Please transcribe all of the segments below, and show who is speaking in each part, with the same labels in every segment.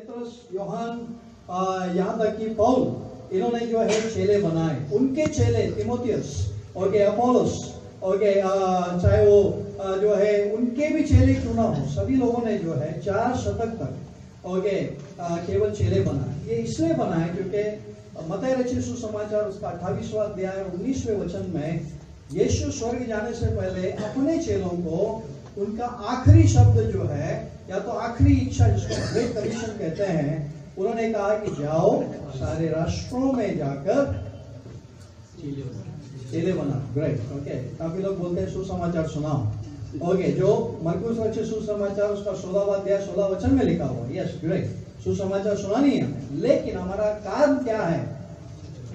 Speaker 1: پیتروس Johan یہاں تک کہ پاؤل، انہوں نے جو ہے چیلے بنائے۔ ان کے چیلے تیموتیس اور کے اپولوس اور کے چاہے وہ جو ہے ان کے بھی چیلے کیوں نہ ہو سبھی لوگوں نے جو ہے چار شتک تک اور کے کیول چیلے بنائے۔ یہ اس لیے بنائے کیونکہ متح رچی سو سماچار اس کا اٹھائیسواں دیا ہے انیسویں وچن میں یشو سورگ جانے سے پہلے اپنے چیلوں کو ان کا آخری شبد جو ہے، یا تو آخری اچھا جس کو گریٹ کمیشن کہتے ہیں، انہوں نے کہا کہ جاؤ سارے راشٹروں میں جا کر چیلے بنا۔ گریٹ اوکے کافی لوگ بولتے ہیں سماچار سناؤ۔ اوکے جو مرکوز بچے سماچار اس کا سولہ وادیا سولہ وچن میں لکھا ہوا۔ یس گریٹ سماچار سنانی ہے۔ لیکن ہمارا کام کیا ہے؟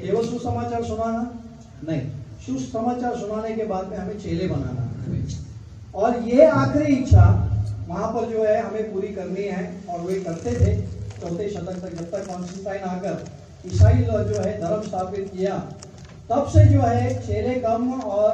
Speaker 1: کیول سماچار سنانا؟ نہیں۔ سماچار سنانے کے بعد میں ہمیں چیلے بنانا۔ اور یہ آخری اچھا وہاں پر جو ہے ہمیں پوری کرنی ہے اور وہ کرتے تھے چوتھے شتک تک جب تک کانسٹیٹائن آ کر عیسائی جو ہے دھرم ستھاپت کیا، تب سے جو ہے چیلے کم اور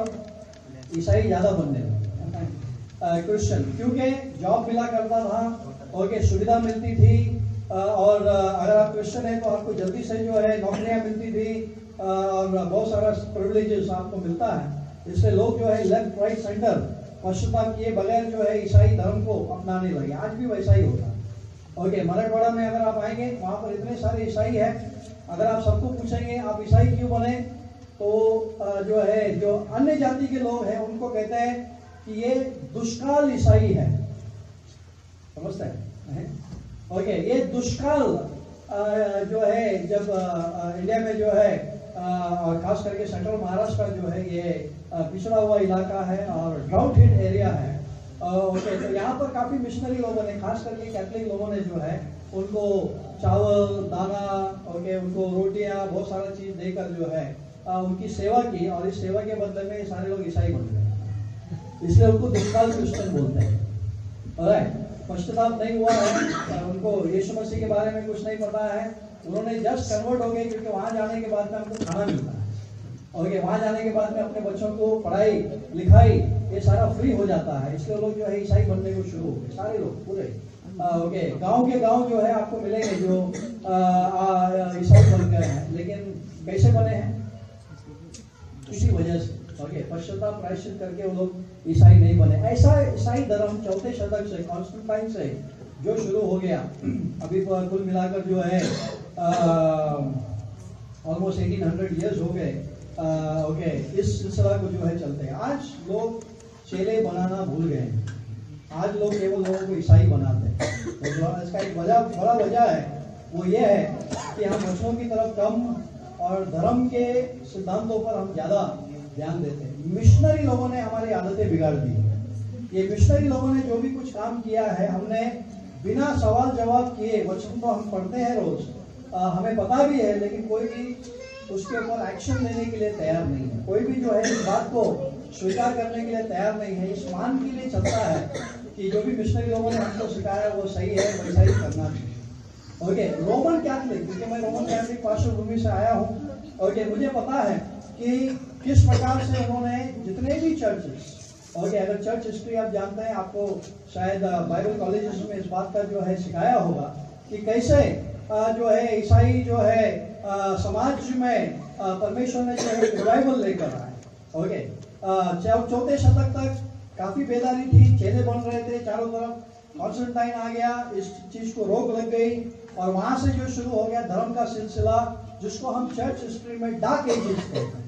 Speaker 1: عیسائی زیادہ بننے لگے۔ کرسچن کیونکہ جاب ملا کرتا تھا اور کہ سویدھا ملتی تھی اور اگر آپ کرسچن ہیں تو آپ کو جلدی سے جو ہے نوکریاں ملتی تھی اور بہت سارا پرولیجز آپ کو ملتا ہے۔ اس سے لوگ جو ہے لیفٹ رائٹ سینٹر اور شبہ کیے بغیر جو ہے عیسائی دھرم کو اپنانے لگے۔ آج بھی ویسا ہی ہوتا ہے۔ اوکے، مراٹھواڑہ میں اگر آپ آئیں گے، وہاں پر اتنے سارے عیسائی ہیں۔ اگر آپ سب کو پوچھیں گے، آپ عیسائی کیوں بنے؟ تو جو ہے، جو انیہ جاتی کے لوگ ہیں، ان کو کہتے ہیں کہ یہ دشکال عیسائی ہے سمجھتا ہے اوکے، یہ دشکال جو ہے، جب انڈیا میں جو ہے خاص کر کے سینٹرل مہاراشٹر جو ہے یہ پچھڑا ہوا علاقہ ہے اور ڈراؤٹ ہٹ ایریا ہے۔ یہاں پر کافی مشنری لوگوں نے، خاص کر کے کیتھلک لوگوں نے جو ہے، ان کو چاول، دانا، اوکے، ان کو روٹیاں، بہت سارا چیز دے کر جو ہے ان کی سیوا کی اور اس سیوا کے بدلے میں سارے لوگ عیسائی بن گئے۔ اس لیے ان کو دشکال کرسچن بولتے ہیں۔ پشتتاب نہیں ہوا ہے۔ ان کو یشو مسیح کے بارے میں کچھ نہیں پتا ہے۔ انہوں نے جسٹ کنورٹ ہو گئے کیونکہ وہاں جانے کے بعد میں ہم کو کھانا ملتا ہے۔ اور یہ وہاں جانے کے بعد میں اپنے بچوں کو پڑھائی، لکھائی، یہ سارا فری ہو جاتا ہے۔ اس کے لوگ جو ہے عیسائی بننے کو شروع ہو گئے۔ سارے لوگ، پورے۔ اوکے گاؤں کے گاؤں جو ہے آپ کو ملیں گے جو عیسائی بن گئے ہیں۔ لیکن کیسے بنے ہیں؟ اسی وجہ سے۔ جو شروع ہو گیا۔ ابھی کل ملا کر جو ہے آلموسٹ ایٹین ہنڈریڈ ایئرز ہو گئے۔ اوکے اس سلسلہ کو جو ہے چلتے ہیں۔ آج لوگ چیلے بنانا بھول گئے ہیں۔ آج لوگ کیول لوگوں کو عیسائی بناتے ہیں۔ اس کا ایک وجہ بڑا وجہ ہے، وہ یہ ہے کہ ہم بچوں کی طرف کم اور دھرم کے سدھانتوں پر ہم زیادہ دھیان دیتے ہیں۔ مشنری لوگوں نے ہماری عادتیں بگاڑ دی۔ یہ مشنری لوگوں نے جو بھی کچھ کام کیا ہے، ہم نے بنا سوال جواب کیے وچن تو ہم پڑھتے ہیں روز۔ ہمیں پتا بھی ہے، لیکن کوئی بھی اس کے اوپر ایکشن لینے کے لیے تیار نہیں ہے۔ کوئی بھی جو ہے اس بات کو سویکار کرنے کے لیے تیار نہیں ہے۔ اس مان کے لیے چلتا ہے کہ جو بھی مشنری لوگوں نے ہم کو سکھایا، وہ صحیح ہے ویسا ہی کرنا چاہیے۔ اوکے، رومن کیتھلک کیونکہ میں رومن کیتھلک پارشو بھومی سے آیا ہوں۔ اوکے، مجھے پتا ہے کہ کس پرکار سے انہوں نے جتنے بھی چرچز اوکے، اگر چرچ ہسٹری آپ جانتے ہیں، آپ کو شاید بائبل کالجز میں اس بات کا جو ہے سکھایا ہوگا کہ کیسے جو ہے، عیسائی جو ہے سماج میں پرمیشور نے جو ہے ریوائول لے کر آئے۔ اوکے چوتھے شتک تک کافی بیداری تھی چیلے بن رہے تھے چاروں طرف۔ کانسٹنٹائن آ گیا، اس چیز کو روک لگ گئی۔ اور وہاں سے جو شروع ہو گیا دھرم کا سلسلہ، جس کو ہم چرچ ہسٹری میں ڈاک ایجز کہتے ہیں۔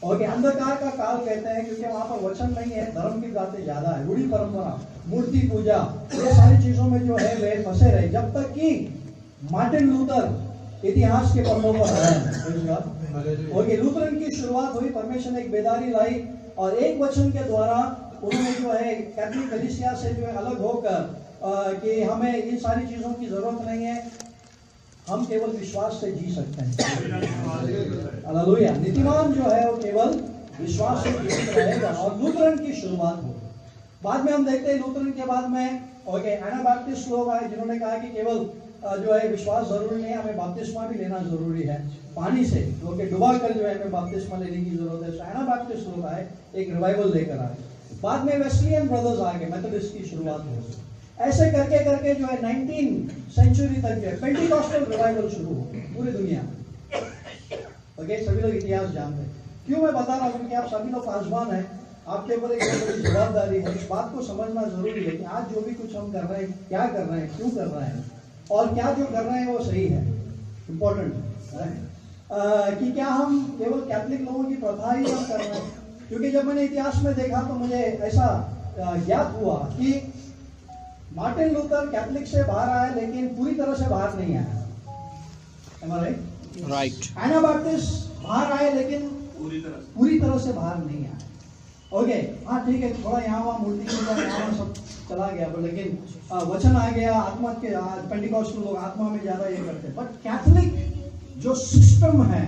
Speaker 1: اوکے اندھکار کا کال کہتے ہیں، کیونکہ وہاں پر وچن نہیں ہے، دھرم کی باتیں زیادہ ہے بوڑھی پرمپرا، مورتی پوجا، یہ ساری چیزوں میں جو ہے وہ پھنسے رہے۔ جب تک کہ مارٹن لوتر اتہاس کے پرنوں پر اور یہ لوترن کی شروعات ہوئی، پرمیشن ایک بیداری لائی اور ایک وچن کے دوارا انہوں نے جو ہے کیتھولک کلیسیا سے جو ہے الگ ہو کر کہ ہمیں ان ساری چیزوں کی ضرورت نہیں ہے، ہم کیول وشواس سے جی سکتے ہیں۔ الحلویہ نیتیمان جو ہے وہ کیول وشواس سے جیت رہے گا اور لوترن کی شروعات ہو بعد میں ہم دیکھتے ہیں لوترن کے بعد میں اوکے اینا بیپٹسٹ لوگ آئے جنہوں نے کہا کہ کیول جو ہے وشواس ضروری نہیں ہمیں باپتسمہ بھی لینا ضروری ہے۔ پانی سے جو کہ ڈبا کر جو ہے، ہمیں باپتسمہ لینے کی ضرورت ہے۔ شائنا باپتسٹ لوگ آئے، ایک ریوائول لے کر آئے۔ بعد میں ویسلین بردرز آ گئے کی شروعات ہو ایسے کر کے کر کے جو ہے، نائنٹین سینچری تک جو ہے پینٹی کاسٹل ریوائول شروع ہو پوری دنیا میں۔ اوکے سبھی لوگ اتہاس جانتے ہیں۔ کیوں میں بتا رہا ہوں؟ کہ آپ سبھی لوگ پاسبان ہیں۔ آپ کے اوپر ایک بڑی جواب داری ہے۔ اس بات کو سمجھنا ضروری ہے کہ آج جو بھی کچھ ہم کر رہے ہیں، کیا کر رہے ہیں، کیوں کر رہے ہیں۔ اور کیا جو کر رہے ہیں وہ صحیح ہے امپورٹنٹ کہ کیا ہم کیول کیتھلک لوگوں کی پرتھا ہی ہم کر رہے ہیں؟ کیونکہ جب میں نے اتہاس میں دیکھا تو مجھے ایسا یاد ہوا کہ مارٹن لوتر کیتھلک سے باہر آیا لیکن پوری طرح سے باہر نہیں آیا۔
Speaker 2: رائٹ
Speaker 1: اینا باہر آئے لیکن پوری طرح سے۔ باہر نہیں آئے اوکے ہاں ٹھیک ہے تھوڑا یہاں وہاں مورتی چلا گیا پر لیکن وچن آ گیا آتما کے پینٹیکوسٹ لوگ آتما میں زیادہ یہ کرتے بٹ کیتھلک جو سسٹم ہے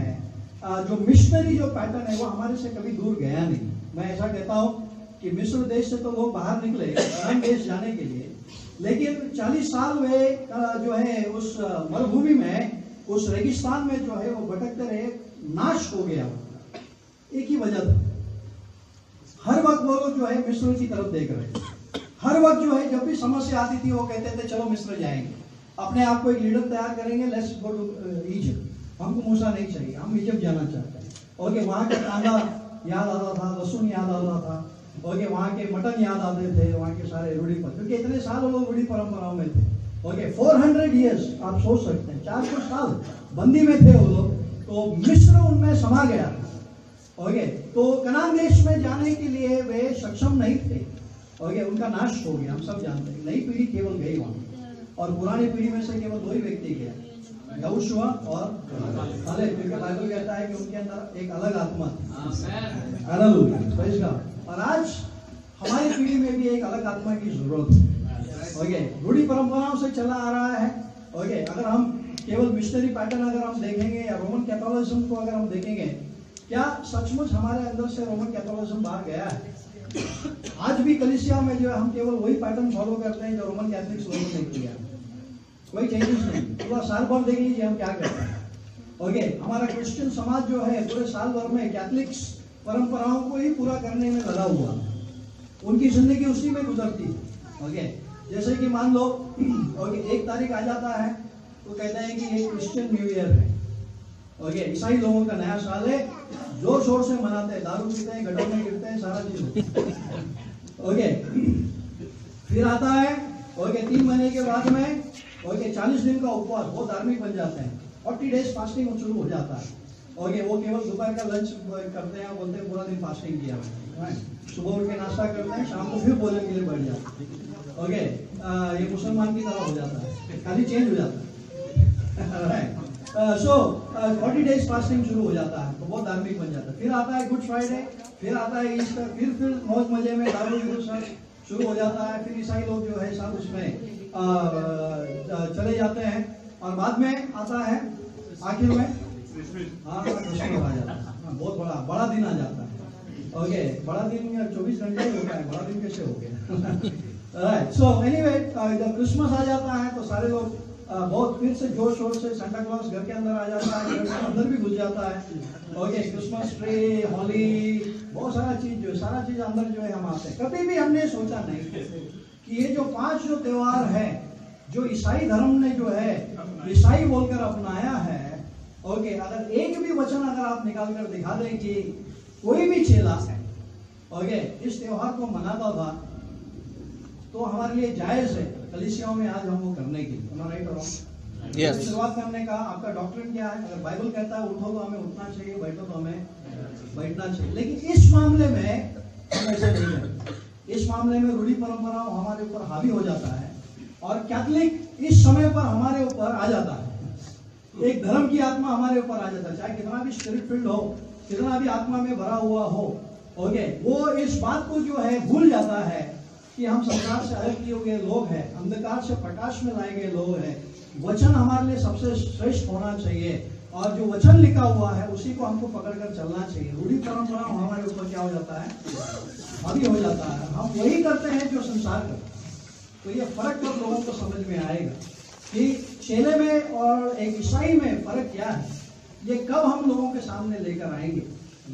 Speaker 1: جو مشنری جو پیٹرن ہے وہ ہمارے سے کبھی دور گیا نہیں میں ایسا کہتا ہوں کہ مصر دیش سے تو لوگ باہر نکلے دیش جانے کے لیے لیکن چالیس سال میں جو ہے اس مربھومی میں اس ریگستان میں جو ہے وہ بھٹکتے رہے ناش ہو گیا ایک ہی وجہ تھا ہر وقت وہ لوگ جو ہے مصر کی طرف دیکھ رہے تھے ہر وقت جو ہے، جب بھی سمسیا آتی تھی، وہ کہتے تھے، چلو مصر جائیں گے۔ اپنے آپ کو ایک لیڈر تیار کریں گے لیٹس گو ٹو ایجپٹ ہم کو موسا نہیں چاہیے، ہم ایجپٹ جانا چاہتے ہیں۔ اوکے وہاں کا کاندا یاد آتا تھا لہسن یاد آتا تھا اوکے وہاں کے مٹن یاد آتے تھے، وہاں کے سارے روڑی پر۔ کیونکہ اتنے سال لوگ روڑی پرمپراؤں میں تھے۔ اوکے فور ہنڈریڈ ایئرس آپ سوچ سکتے ہیں، چار سو سال بندی میں تھے وہ لوگ، تو مصر ان میں سما گیا۔ اوکے تو کنان دیش میں جانے کے لیے وہ سکشم نہیں تھے۔ اوکے ان کا ناش ہو گیا، ہم سب جانتے ہیں۔ نئی پیڑھی کیول گئی وہاں۔ اور پرانی پیڑھی میں سے کیول دو ہی ویکتی گیا یوشوا اور خالد، کیونکہ بائبل کہتا ہے کہ ان کے اندر ایک الگ آتما تھی۔ الگ ہو گیا۔ اور آج ہماری پیڑھی میں بھی ایک الگ آتما کی ضرورت ہے۔ اوکے روڑی پرمپراؤں سے چلا آ رہا ہے۔ اوکے اگر ہم کیول مشنری پیٹرن اگر ہم دیکھیں گے یا رومن کیتھولزم کو اگر ہم دیکھیں گے، کیا سچ مچ ہمارے اندر سے رومن کیتھولزم باہر گیا ہے؟ آج بھی کلیسیا میں جو ہے ہم کیول وہی پیٹرن فالو کرتے ہیں جو رومن کیتھلکس لوگوں نے کیا کوئی چینجز نہیں۔ پورا سال بھر دیکھ لیجیے ہم کیا کرتے ہیں۔ اوکے ہمارا کرسچن سماج جو ہے پورے سال بھر میں کیتھلکس پرمپراؤں کو ہی پورا کرنے میں لگا ہوا۔ ان کی زندگی اسی میں گزرتی۔ ہے اوکے جیسے کہ مان لو اوکے ایک تاریخ آ جاتا ہے۔ تو کہتے ہیں کہ یہ کرسچن نیو ایئر ہے۔ اوکے عیسائی لوگوں کا نیا سال ہے۔ زور شور سے مناتے ہیں، دارو پیتے ہیں، گڈوں میں گرتے ہیں، سارا چیز۔ اوکے پھر آتا ہے اوکے تین مہینے کے بعد میں اوکے چالیس دن کا اپواس وہ دھارمک بن جاتے ہیں۔ فورٹی ڈیز فاسٹنگ شروع ہو جاتا ہے۔ اوکے وہ کیول دوپہر کا لنچ کرتے ہیں بولتے ہیں پورا دن فاسٹنگ کیا ہے۔ صبح اٹھ کے ناشتہ کرتے ہیں، شام کو پھر بولنے کے لیے بیٹھ جاتے ہیں اوکے یہ مسلمان کی طرح ہو جاتا ہے۔ خالی چینج ہو جاتا ہے۔ سو فورٹی ڈیز فاسٹنگ شروع ہو جاتا ہے، تو بہت دھارمک بن جاتا ہے۔ پھر آتا ہے گڈ فرائیڈے پھر آتا ہے ایسٹر پھر پھر موج مزے میں دارو جی شروع ہو جاتا ہے۔ پھر عیسائی لوگ جو ہے سب اس میں چلے جاتے ہیں۔ اور بعد میں آتا ہے آخر میں ہاں کرسمس آ جاتا ہے۔ ہاں، بہت بڑا بڑا دن آ جاتا ہے۔ اوکے، بڑا دن چوبیس گھنٹے ہوتا ہے، بڑا دن کیسے ہو گیا؟ سو اینی وے جب کرسمس آ جاتا ہے تو سارے لوگ بہت پھر سے جوش شور سے سینٹا کلاس گھر کے اندر آ جاتا ہے، گھر کے اندر بھی گھس جاتا ہے۔ اوکے کرسمس ٹری ہولی، بہت سارا چیز جو ہے، سارا چیز اندر جو ہے ہم آتے ہیں۔ کبھی بھی ہم نے سوچا نہیں کہ یہ جو پانچ جو تہوار ہے جو عیسائی دھرم نے جو ہے، عیسائی بول کر اپنایا ہے اوکے اگر ایک بھی وچن اگر آپ نکال کر دکھا دیں کہ کوئی بھی چیلا ہے اوکے اس تہوار کو مناتا تھا، تو ہمارے لیے جائز ہے۔ کلیسیاؤں میں آج ہم وہ کرنے کی رائٹ اور شروعات کرنے کا آپ کا ڈاکٹر کیا ہے؟ اگر بائبل کہتا ہے اٹھو تو ہمیں اٹھنا چاہیے بیٹھو تو ہمیں بیٹھنا چاہیے۔ لیکن اس معاملے میں ہم ایسے نہیں ہیں اس معاملے میں روڑی پرمپرا ہمارے اوپر حاوی ہو جاتا ہے اور کیتھلک اس سمے پر ہمارے اوپر آ جاتا ہے۔ ایک دھرم کی آتما ہمارے اوپر آ جاتا ہے چاہے کتنا بھی اسپرٹ فیلڈ ہو کتنا بھی آتما میں بھرا ہوا ہو اوکے وہ اس بات کو جو ہے بھول جاتا ہے کہ ہم سرکار سے الگ کیے ہوئے لوگ ہیں اندکار سے پرکاش میں لائے گئے لوگ ہیں۔ وچن ہمارے لیے سب سے شریشٹ ہونا چاہیے۔ اور جو وچن لکھا ہوا ہے، اسی کو ہم کو پکڑ کر چلنا چاہیے۔ روڑی پرمپرا ہمارے اوپر کیا ہو جاتا ہے؟ ابھی ہو جاتا ہے۔ ہم وہی کرتے ہیں جو سنسار کرتے تو یہ فرق کب لوگوں کو سمجھ میں آئے گا کہ چیلے میں اور ایک عیسائی میں فرق کیا ہے؟ یہ کب ہم لوگوں کے سامنے لے کر آئیں گے؟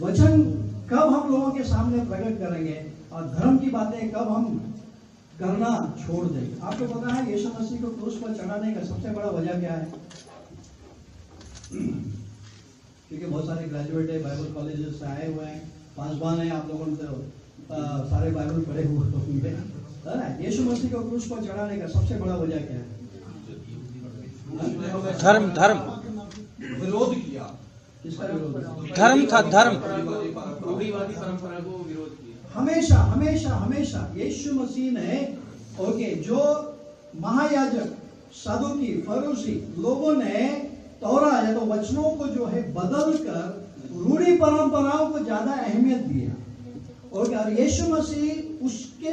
Speaker 1: وچن کب ہم لوگوں کے سامنے پرکٹ کریں گے؟ اور دھرم کی باتیں کب ہم کرنا چھوڑ دیں۔ آپ کو پتا ہے یشو مسیح کو کروس پر چڑھانے کا سب سے بڑا وجہ کیا ہے؟ کیونکہ بہت سارے گریجویٹ ہیں بائبل کالجز سے آئے ہوئے ہیں پاسبان ہیں آپ لوگوں نے سارے بائبل پڑھے ہوئے ہوں گے۔ یشو مسیح کو کروس پر چڑھانے کا سب سے بڑا وجہ کیا ہے؟
Speaker 2: دھرم دھرم۔
Speaker 1: ورودھ کیا؟
Speaker 2: دھرم تھا دھرم۔
Speaker 1: ہمیشہ ہمیشہ ہمیشہ یشو مسیح نے، اوکے، جو مہایاجک، صدوقی، فروسی لوگوں نے تورا یا تو وچنوں کو جو ہے بدل کر روڑی پرمپراؤں کو زیادہ اہمیت دیا اوکے، اور یشو مسیح اس کے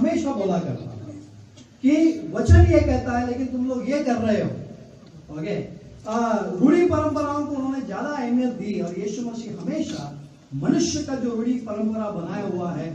Speaker 1: ہمیشہ بولا کرتا کہ وچن یہ کہتا ہے، لیکن تم لوگ یہ کر رہے ہو۔ اوکے روڑی پرمپراؤں کو انہوں نے زیادہ اہمیت دی اور یشو مسیح ہمیشہ منشیہ کا جو روڑی پرمپرا بنایا ہوا ہے،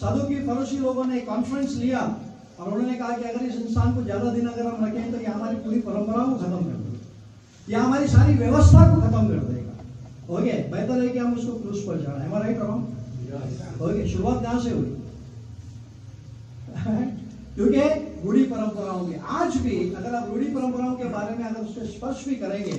Speaker 1: سادھو کی فروشی لوگوں نے کانفرنس لیا اور انہوں نے کہا کہ اگر اس انسان کو زیادہ دن اگر ہم رکھیں تو یہ ہماری پوری پرمپرا کو ختم کر دے گا۔ یہ ہماری ساری ویوستھا کو ختم کر دے گا۔ اوکے بہتر ہے کہ ہم اس کو کروس پر چڑھائیں ہمارا رائٹ اوکے شروعات کہاں سے ہوئی؟ کیونکہ روڑی پرمپراؤں کے آج بھی اگر آپ روڑی پرمپراؤں کے بارے میں اگر اس سے اسپرش بھی کریں گے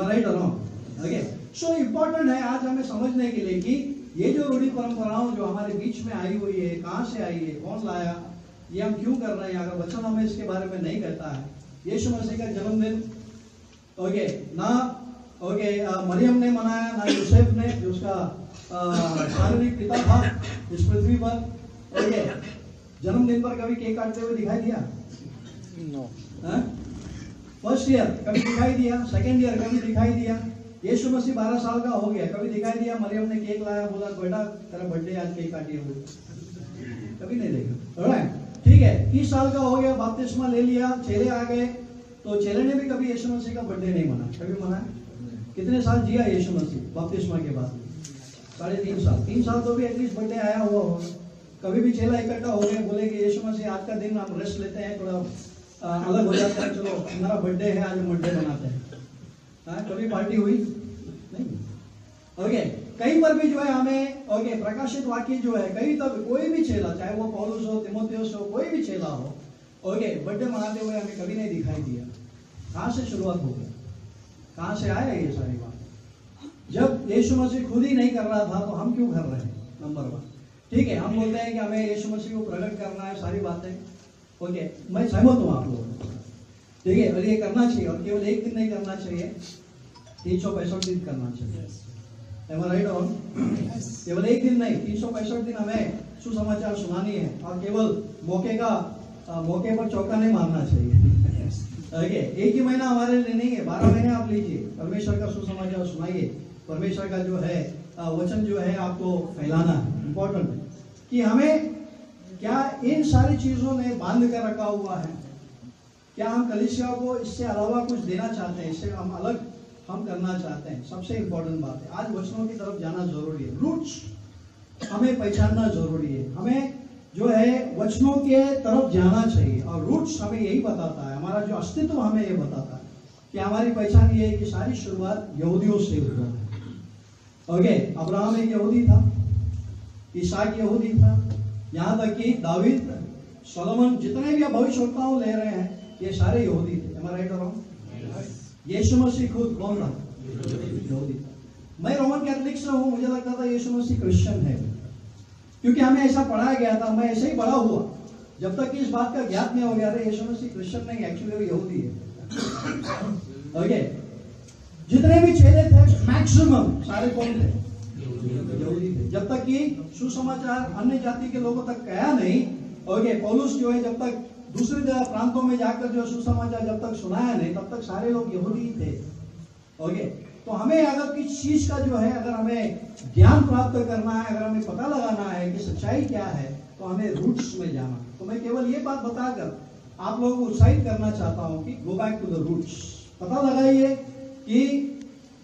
Speaker 1: رائٹ اوکے سو امپورٹنٹ ہے آج ہمیں سمجھنے کے لیے کہ یہ جو روڑی پرمپراؤں جو ہمارے بیچ میں آئی ہوئی ہے کہاں سے آئی ہے کون لایا یہ ہم کیوں کر رہے ہیں اگر وچن ہمیں اس کے بارے میں نہیں کہتا ہے یشو مسیح کا جنم دن اوکے نہ اوکے مریم نے منایا نہ یوسف نے جو اس کا شاریرک پتا تھا اس پرتھوی پر اوکے جنم دن پر کبھی کیک کاٹتے ہوئے دکھائی دیا فرسٹ ایئر کبھی دکھائی دیا سیکنڈ ایئر کبھی دکھائی دیا یشو مسیح بارہ سال کا ہو گیا کبھی دکھائی دیا مریم نے کیک لایا بولا بیٹا تیرا برتھ ڈے آج کیک کاٹی ہوئی کبھی نہیں دیکھا ٹھیک ہے تیس سال کا ہو گیا باپتسمہ لے لیا چیلے آ گئے تو چیلے نے بھی کبھی یشو مسیح کا برتھ ڈے نہیں منا کبھی منایا کتنے سال جیا یشو مسیح باپتسمہ کے بعد ساڑھے تین سال تین سال تو بھی ایٹ لیسٹ برتھ ڈے آیا ہوا ہوگا کبھی بھی چیلا اکٹھا ہو گئے بولے کہ یشو مسیح آج کا دن ہم ریسٹ لیتے ہیں تھوڑا الگ ہو جاتا ہے چلو ہمارا برتھ ڈے ہے، آج ہم برتھ ڈے مناتے ہیں۔ کبھی پارٹی ہوئی؟ نہیں۔ اوکے کہیں پر بھی جو ہے ہمیں اوکے پرکاشت واقعی جو ہے، کہیں تک کوئی بھی چیلا چاہے وہ پولوس ہو، تیموتیوس ہو، کوئی بھی چیلا ہو اوکے برتھ ڈے مناتے ہوئے ہمیں کبھی نہیں دکھائی دیا۔ کہاں سے شروعات ہو گئی؟ کہاں سے آیا یہ ساری بات؟ جب یشو مسیح خود ہی نہیں کر رہا تھا تو ہم کیوں کر رہے ہیں؟ نمبر ون ٹھیک ہے، ہم بولتے ہیں کہ ہمیں یشو مسیح کو پرگٹ کرنا ہے، ساری باتیں۔ اوکے میں سہمت ہوں آپ لوگوں سے ٹھیک ہے اور یہ کرنا چاہیے اور کیول ایک دن نہیں کرنا چاہیے تین سو پینسٹھ دن کرنا چاہیے or wrong? کیول ایک دن نہیں تین سو پینسٹھ دن ہمیں سسماچار سنانی ہے اور کیول موقع کا موقع پر چوکا نہیں مارنا چاہیے اوکے ایک ہی مہینہ ہمارے لیے نہیں ہے بارہ مہینے آپ لیجیے پرمیشور کا سسماچار سنائیے پرمیشور کا جو ہے وچن جو ہے آپ کو پھیلانا امپورٹنٹ ہے کہ ہمیں کیا ان ساری چیزوں نے باندھ کر رکھا ہوا ہے؟ کیا ہم کلیسیا کو اس سے علاوہ کچھ دینا چاہتے ہیں؟ اس سے ہم الگ ہم کرنا چاہتے ہیں۔ سب سے امپورٹنٹ بات ہے۔ آج وچنوں کی طرف جانا ضروری ہے۔ روٹس ہمیں پہچاننا ضروری ہے۔ ہمیں جو ہے وچنوں کے طرف جانا چاہیے۔ اور روٹس ہمیں یہی بتاتا ہے۔ ہمارا جو استتو ہمیں یہ بتاتا ہے کہ ہماری پہچان یہ ہے کہ ساری شروعات یہودیوں سے ہوا ہے۔ اوکے ابراہم ایک یہودی تھا عیساق یہودی تھا۔ یہاں تک کہ داود سولمن جتنے بھی بھوشوتاؤں لے رہے ہیں یہ سارے یہودی تھے۔ Right or wrong? یشو مسیح خود کون تھا یہودی۔ میں رومن کیتھلک سے ہوں مجھے لگتا تھا یشو مسیح کرسچن ہے۔ کیونکہ ہمیں ایسا پڑھایا گیا تھا میں ایسے ہی بڑا ہوا۔ جب تک کہ اس بات کا گیات نہیں ہو گیا تھا یشو مسیح کرسچن نہیں ایکچولی وہ یہودی ہے۔ اوکے جتنے بھی چیلے تھے میکسیمم سارے کون تھے؟ یہودی تھے جب تک کہ سسماچار انیہ جاتی کے لوگوں تک گیا نہیں، اوکے، پولس جو ہے جب تک دوسری جگہ پرانتوں میں جا کر جو سسماچار جب تک سنایا نہیں، تب تک سارے لوگ یہودی ہی تھے۔ اوکے، تو ہمیں اگر کسی چیز کا جو ہے، اگر ہمیں گیان پراپت کرنا ہے، اگر ہمیں پتہ لگانا ہے کہ سچائی کیا ہے، تو ہمیں روٹس میں جانا۔ تو میں کیول یہ بات بتا کر آپ لوگوں کو اتساہت کرنا چاہتا ہوں کہ go back to the roots. پتہ لگائیے کہ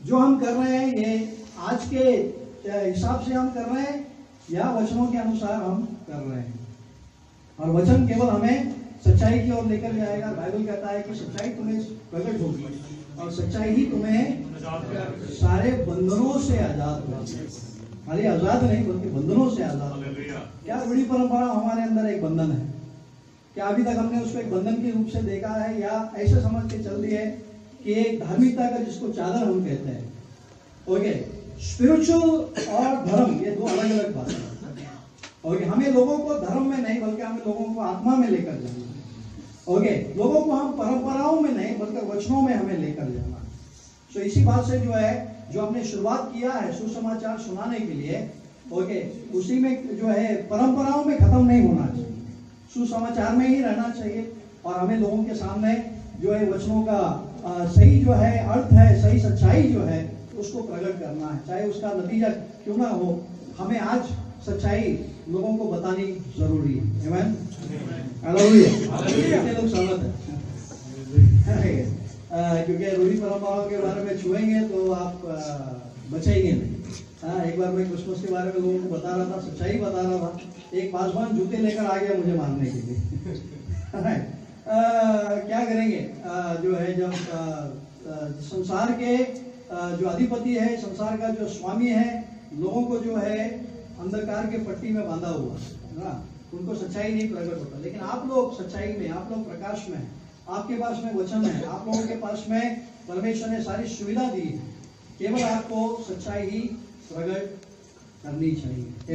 Speaker 1: جو ہم کر رہے ہیں، یہ آج کے حساب سے ہم کر رہے ہیں یا وچنوں کے انوسار ہم کر رہے ہیں؟ اور وچن کیول ہمیں سچائی کی اور لے کر جائے گا۔ بائبل کہتا ہے کہ سچائی تمہیں پرگٹ ہوگی اور سچائی ہی تمہیں سارے بندھنوں سے آزاد ہوگی۔ خالی آزاد نہیں، بلکہ بندھنوں سے آزاد کیا بڑی پرمپرا ہمارے اندر ایک بندھن ہے؟ کیا ابھی تک ہم نے اس کو ایک بندھن کے روپ سے دیکھا ہے یا ایسے سمجھ کے چل رہی ہے کہ ایک دھارمکتا کا جس کو چادر ہم کہتے ہیں؟ اوکے؟ اسپرچل اور دھرم، یہ دو الگ الگ باتیں اور ہمیں لوگوں کو دھرم میں نہیں، بلکہ ہمیں لوگوں کو آتما میں لے کر جانا اوکے لوگوں کو ہم پرمپراؤں میں نہیں، بلکہ وچنوں میں ہمیں لے کر جانا سو اسی بات سے جو ہے، جو ہم نے شروعات کیا ہے سسماچار سنانے کے لیے اوکے اسی میں جو ہے، پرمپراؤں میں ختم نہیں ہونا چاہیے۔ سسماچار میں ہی رہنا چاہیے۔ اور ہمیں لوگوں کے سامنے جو ہے، وچنوں کا صحیح جو ہے، ارتھ ہے، صحیح سچائی جو ہے اس کو پرگٹ کرنا ہے۔ چاہے اس کا نتیجہ کیوں نہ ہو، ہمیں آج سچائی لوگوں کو بتانی ضروری ہے۔ لوگ سہمت ہے۔ کیونکہ روحی پرمپراؤں کے بارے میں چھوئیں گے تو آپ بچیں گے۔ نہیں ہاں ایک بار میں کرسمس کے بارے میں لوگوں کو بتا رہا تھا، سچائی بتا رہا تھا۔ ایک پاسبان جوتے لے کر آ گیا مجھے مارنے کے لیے۔ کیا کریں گے؟ جو ہے جب سنسار کے جو ادھپتی ہے سنسار کا جو سوامی ہے لوگوں کو جو ہے اندھکار کے پٹی میں باندھا ہوا ان کو سچائی نہیں پرگٹ ہوتا۔ لیکن آپ لوگ سچائی میں آپ لوگ پرکاش میں آپ کے پاس میں وچن ہے آپ لوگوں کے پاس میں پرمیشور نے ساری سویدھا دی ہے۔ کیول آپ کو سچائی
Speaker 2: ہی
Speaker 1: پرگٹ کرنی چاہیے۔